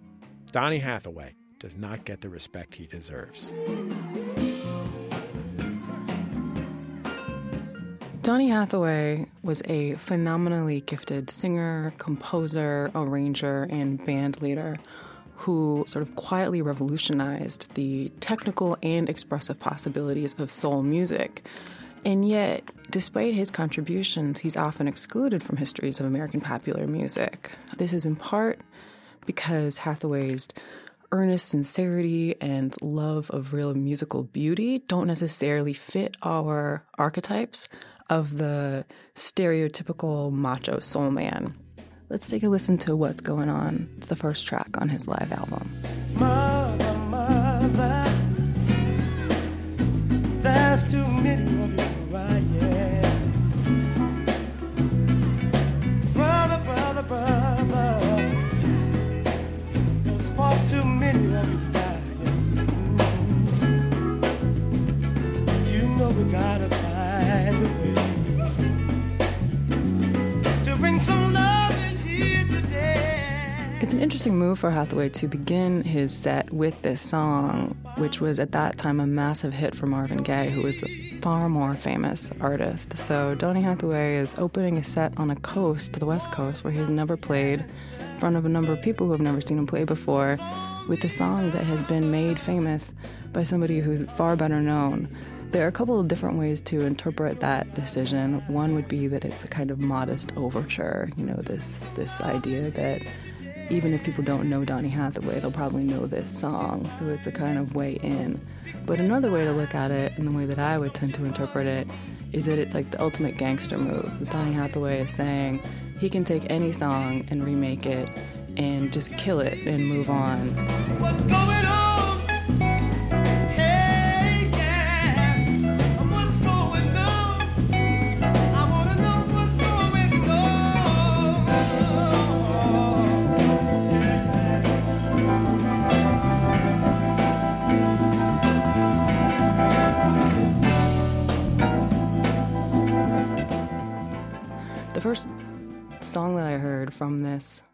Donny Hathaway does not get the respect he deserves. Donny Hathaway was a phenomenally gifted singer, composer, arranger, and band leader who sort of quietly revolutionized the technical and expressive possibilities of soul music. And yet, despite his contributions, he's often excluded from histories of American popular music. This is in part because Hathaway's earnest sincerity and love of real musical beauty don't necessarily fit our archetypes of the stereotypical macho soul man. Let's take a listen to what's going on. It's the first track on his live album. Mother, mother, It's an interesting move for Hathaway to begin his set with this song, which was at that time a massive hit for Marvin Gaye, who was the far more famous artist. So Donny Hathaway is opening a set on a coast, the West Coast, where he's never played, in front of a number of people who have never seen him play before, with a song that has been made famous by somebody who's far better known. There are a couple of different ways to interpret that decision. One would be that it's a kind of modest overture, you know, this this idea that even if people don't know Donny Hathaway, they'll probably know this song. So it's a kind of way in. But another way to look at it, and the way that I would tend to interpret it, is that it's like the ultimate gangster move. Donny Hathaway is saying he can take any song and remake it and just kill it and move on. What's going on? From this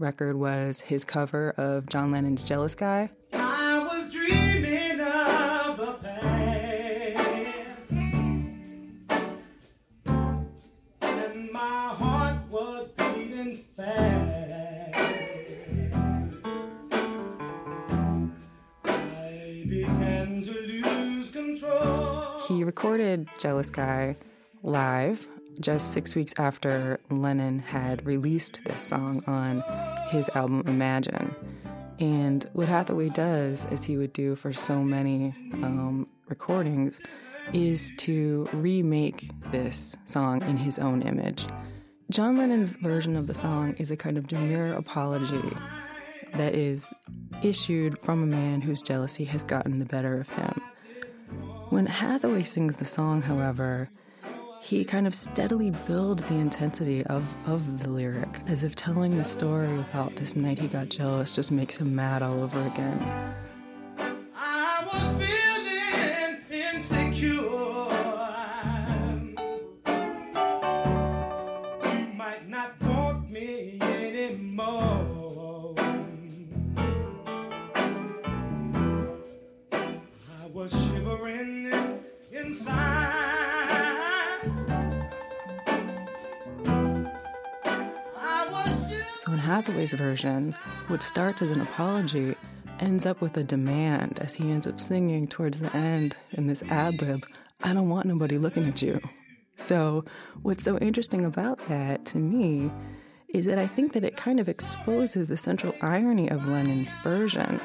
record was his cover of John Lennon's Jealous Guy. I was dreaming of the past, and my heart was beating fast. I began to lose control. He recorded Jealous Guy live just six weeks after Lennon had released this song on his album Imagine. And what Hathaway does, as he would do for so many um, recordings, is to remake this song in his own image. John Lennon's version of the song is a kind of demure apology that is issued from a man whose jealousy has gotten the better of him. When Hathaway sings the song, however, he kind of steadily builds the intensity of, of the lyric, as if telling the story about this night he got jealous just makes him mad all over again. Hathaway's version, what starts as an apology ends up with a demand as he ends up singing towards the end in this ad lib, I don't want nobody looking at you. So what's so interesting about that to me is that I think that it kind of exposes the central irony of Lennon's version.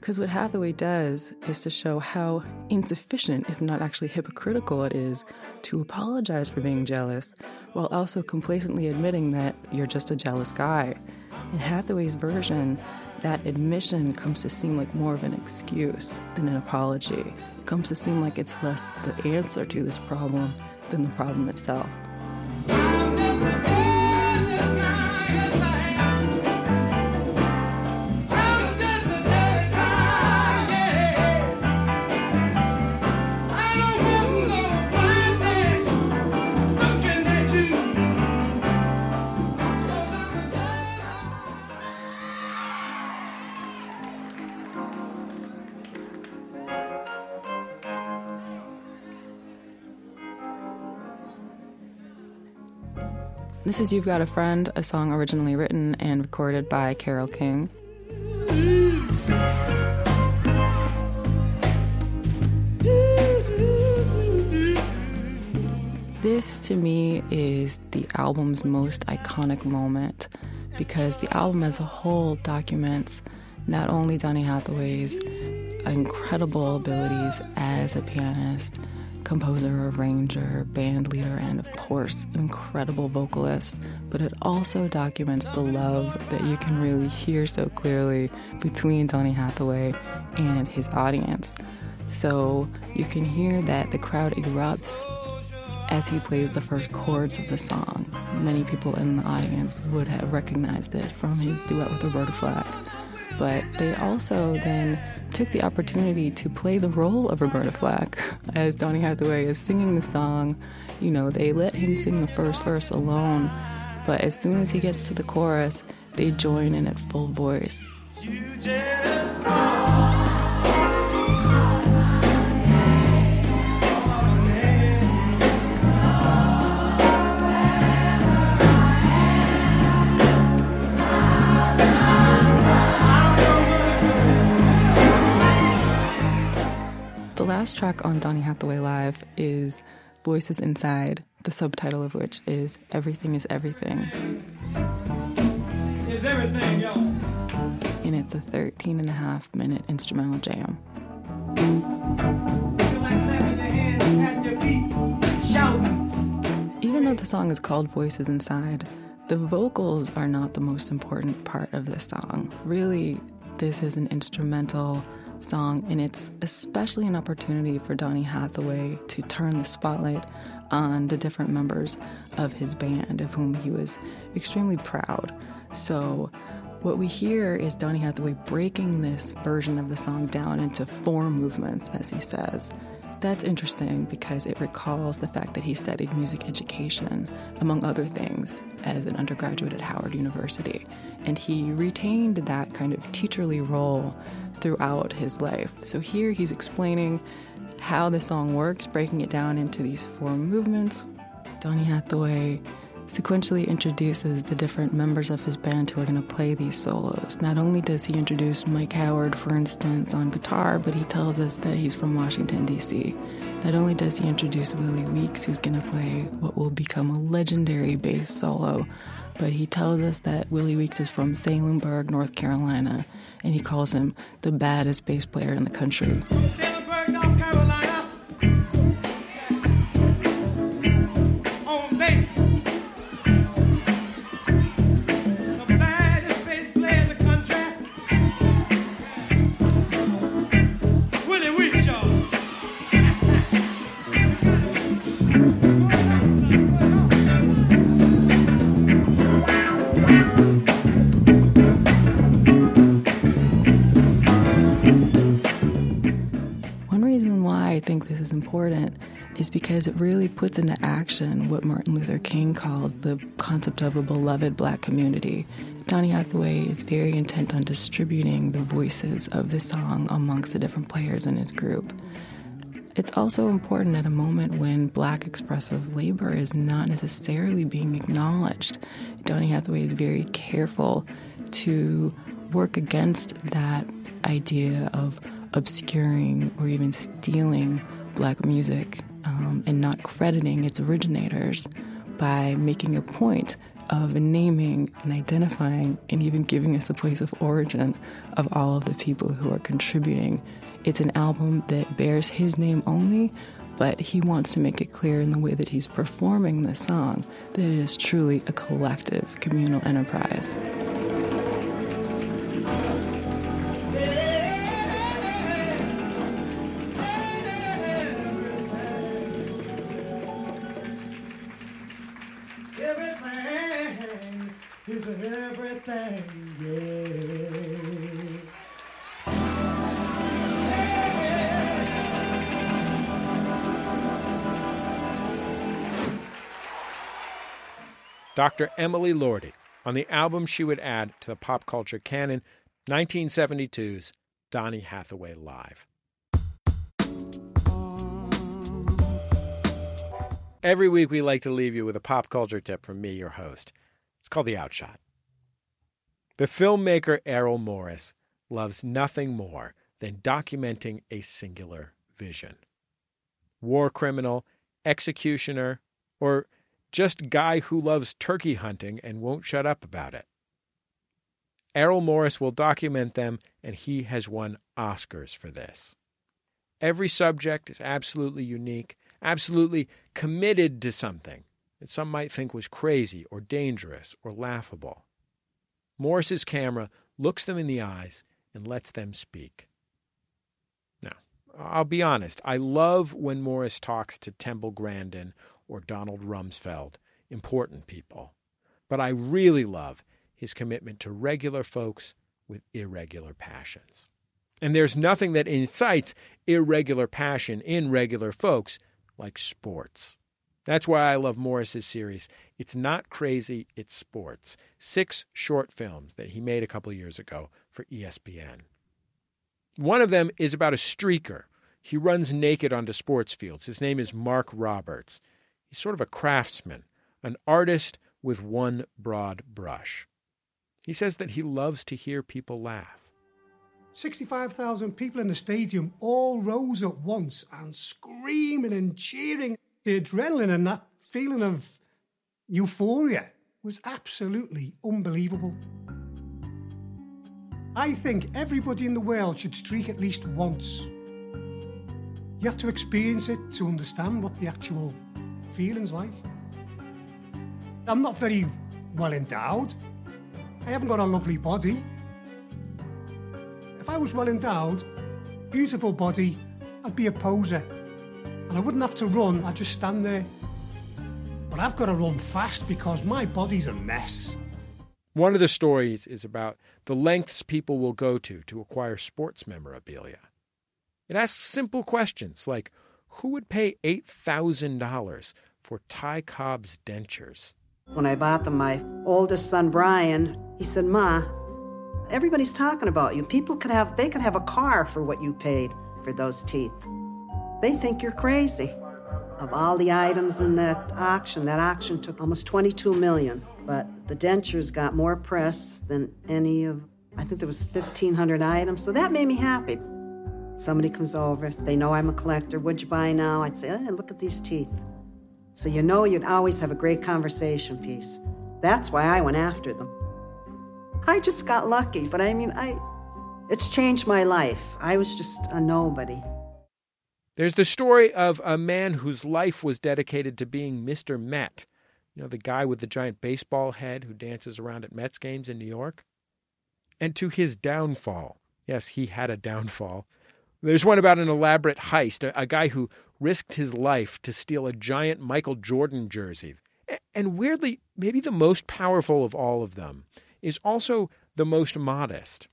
Because what Hathaway does is to show how insufficient, if not actually hypocritical, it is to apologize for being jealous, while also complacently admitting that you're just a jealous guy. In Hathaway's version, that admission comes to seem like more of an excuse than an apology. It comes to seem like it's less the answer to this problem than the problem itself. This is You've Got a Friend, a song originally written and recorded by Carole King. This to me is the album's most iconic moment because the album as a whole documents not only Donny Hathaway's incredible abilities as a pianist, composer, arranger, band leader, and of course, an incredible vocalist, but it also documents the love that you can really hear so clearly between Donny Hathaway and his audience. So you can hear that the crowd erupts as he plays the first chords of the song. Many people in the audience would have recognized it from his duet with Roberta Flack. But they also then took the opportunity to play the role of Roberta Flack as Donny Hathaway is singing the song. You know, they let him sing the first verse alone, but as soon as he gets to the chorus, they join in at full voice. Last track on Donny Hathaway Live is Voices Inside, the subtitle of which is Everything is Everything. Is everything, y'all. And it's a 13 and a half minute instrumental jam. Feel like clapping your hands at your feet, shouting. Even though the song is called Voices Inside, the vocals are not the most important part of the song. Really, this is an instrumental song, and it's especially an opportunity for Donny Hathaway to turn the spotlight on the different members of his band, of whom he was extremely proud. So, what we hear is Donny Hathaway breaking this version of the song down into four movements, as he says. That's interesting because it recalls the fact that he studied music education, among other things, as an undergraduate at Howard University. And he retained that kind of teacherly role throughout his life. So here he's explaining how the song works, breaking it down into these four movements. Donny Hathaway sequentially introduces the different members of his band who are going to play these solos. Not only does he introduce Mike Howard, for instance, on guitar, but he tells us that he's from Washington, D.C. Not only does he introduce Willie Weeks, who's going to play what will become a legendary bass solo, but he tells us that Willie Weeks is from Salemburg, North Carolina, and he calls him the baddest bass player in the country. Puts into action what Martin Luther King called the concept of a beloved black community. Donny Hathaway is very intent on distributing the voices of the song amongst the different players in his group. It's also important at a moment when black expressive labor is not necessarily being acknowledged. Donny Hathaway is very careful to work against that idea of obscuring or even stealing black music um, and not crediting its originators by making a point of naming and identifying and even giving us a place of origin of all of the people who are contributing. It's an album that bears his name only, but he wants to make it clear in the way that he's performing the song that it is truly a collective communal enterprise. Is everything. Dr. Emily Lordi on the album she would add to the pop culture canon, 1972's Donny Hathaway Live. Every week, we like to leave you with a pop culture tip from me, your host. It's called The Outshot. The filmmaker Errol Morris loves nothing more than documenting a singular vision. War criminal, executioner, or just guy who loves turkey hunting and won't shut up about it. Errol Morris will document them, and he has won Oscars for this. Every subject is absolutely unique, absolutely committed to something that some might think was crazy or dangerous or laughable. Morris's camera looks them in the eyes and lets them speak. Now, I'll be honest, I love when Morris talks to Temple Grandin or Donald Rumsfeld, important people. But I really love his commitment to regular folks with irregular passions. And there's nothing that incites irregular passion in regular folks like sports. That's why I love Morris's series. It's not crazy, it's sports. Six short films that he made a couple years ago for ESPN. One of them is about a streaker. He runs naked onto sports fields. His name is Mark Roberts. He's sort of a craftsman, an artist with one broad brush. He says that he loves to hear people laugh. 65,000 people in the stadium all rose at once and screaming and cheering. The adrenaline and that feeling of euphoria was absolutely unbelievable. I think everybody in the world should streak at least once. You have to experience it to understand what the actual feeling's like. I'm not very well endowed. I haven't got a lovely body. If I was well endowed, beautiful body, I'd be a poser. And I wouldn't have to run, I'd just stand there. But I've got to run fast because my body's a mess. One of the stories is about the lengths people will go to to acquire sports memorabilia. It asks simple questions like who would pay $8,000 for Ty Cobb's dentures? When I bought them, my oldest son Brian, he said, "Ma, everybody's talking about you. People could have they could have a car for what you paid for those teeth. They think you're crazy." Of all the items in that auction, that auction took almost 22 million, but the dentures got more press than any of I think there was 1500 items, so that made me happy. Somebody comes over, they know I'm a collector. What'd you buy now? I'd say, hey, look at these teeth. So you know you'd always have a great conversation piece. That's why I went after them. I just got lucky, but I mean, I it's changed my life. I was just a nobody. There's the story of a man whose life was dedicated to being Mr. Met. You know, the guy with the giant baseball head who dances around at Mets games in New York. And to his downfall. Yes, he had a downfall. There's one about an elaborate heist, a, guy who risked his life to steal a giant Michael Jordan jersey. And weirdly, maybe the most powerful of all of them is also the most modest.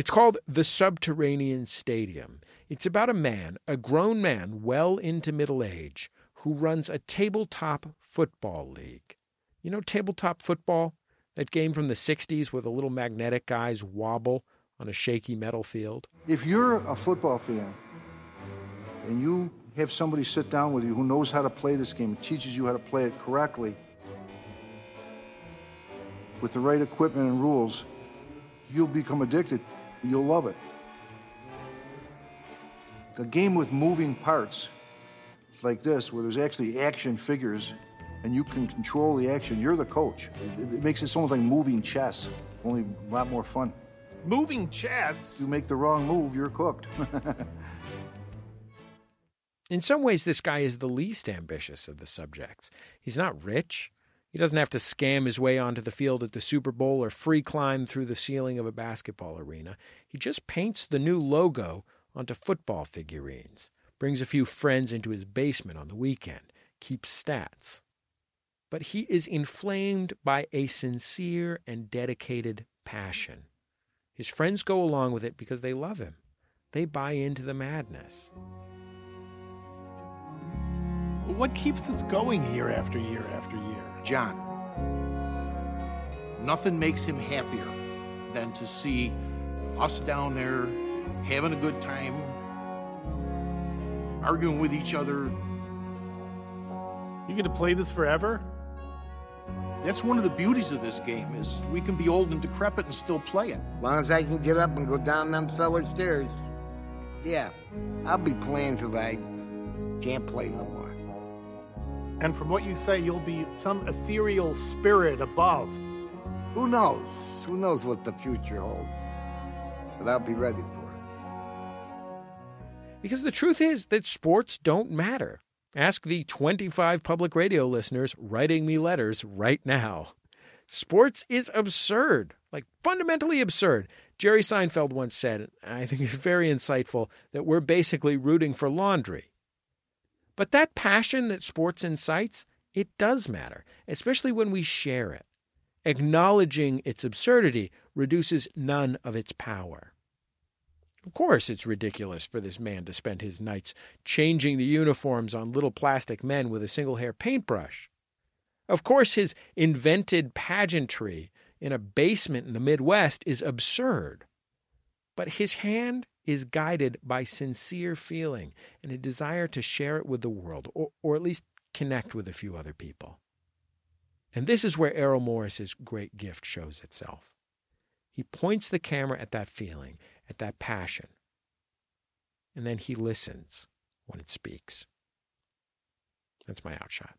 It's called The Subterranean Stadium. It's about a man, a grown man well into middle age, who runs a tabletop football league. You know, tabletop football? That game from the 60s where the little magnetic guys wobble on a shaky metal field? If you're a football fan and you have somebody sit down with you who knows how to play this game, teaches you how to play it correctly, with the right equipment and rules, you'll become addicted. You'll love it. A game with moving parts like this, where there's actually action figures and you can control the action, you're the coach. It, it makes it almost like moving chess, only a lot more fun. Moving chess? You make the wrong move, you're cooked. In some ways, this guy is the least ambitious of the subjects. He's not rich. He doesn't have to scam his way onto the field at the Super Bowl or free climb through the ceiling of a basketball arena. He just paints the new logo onto football figurines, brings a few friends into his basement on the weekend, keeps stats. But he is inflamed by a sincere and dedicated passion. His friends go along with it because they love him. They buy into the madness. What keeps us going year after year after year? John. Nothing makes him happier than to see us down there having a good time, arguing with each other. You gonna play this forever? That's one of the beauties of this game is we can be old and decrepit and still play it. As long as I can get up and go down them cellar stairs. Yeah, I'll be playing till I can't play no more. And from what you say, you'll be some ethereal spirit above. Who knows? Who knows what the future holds? But I'll be ready for it. Because the truth is that sports don't matter. Ask the 25 public radio listeners writing me letters right now. Sports is absurd, like fundamentally absurd. Jerry Seinfeld once said, and I think it's very insightful, that we're basically rooting for laundry. But that passion that sports incites, it does matter, especially when we share it. Acknowledging its absurdity reduces none of its power. Of course, it's ridiculous for this man to spend his nights changing the uniforms on little plastic men with a single hair paintbrush. Of course, his invented pageantry in a basement in the Midwest is absurd. But his hand is guided by sincere feeling and a desire to share it with the world, or, or at least connect with a few other people. And this is where Errol Morris's great gift shows itself. He points the camera at that feeling, at that passion, and then he listens when it speaks. That's my outshot.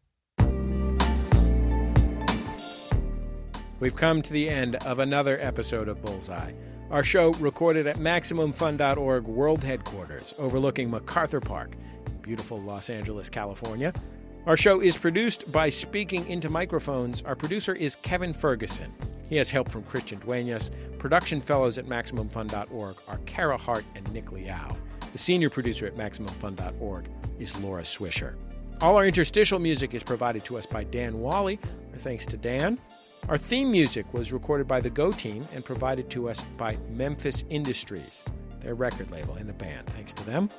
We've come to the end of another episode of Bullseye. Our show recorded at MaximumFun.org World Headquarters, overlooking MacArthur Park, beautiful Los Angeles, California. Our show is produced by Speaking Into Microphones. Our producer is Kevin Ferguson. He has help from Christian Duenas. Production fellows at MaximumFun.org are Kara Hart and Nick Liao. The senior producer at MaximumFun.org is Laura Swisher. All our interstitial music is provided to us by Dan Wally. Our thanks to Dan. Our theme music was recorded by the Go Team and provided to us by Memphis Industries, their record label and the band. Thanks to them.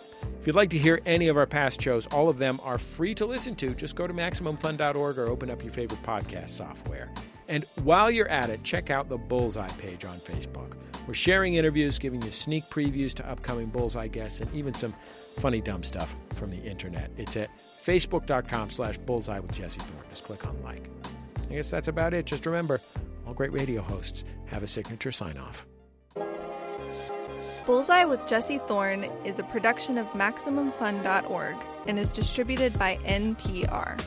If you'd like to hear any of our past shows, all of them are free to listen to. Just go to MaximumFun.org or open up your favorite podcast software. And while you're at it, check out the Bullseye page on Facebook. We're sharing interviews, giving you sneak previews to upcoming Bullseye guests, and even some funny, dumb stuff from the internet. It's at facebook.com slash bullseye with Jesse Thorn. Just click on like. I guess that's about it. Just remember, all great radio hosts have a signature sign off. Bullseye with Jesse Thorn is a production of MaximumFun.org and is distributed by NPR.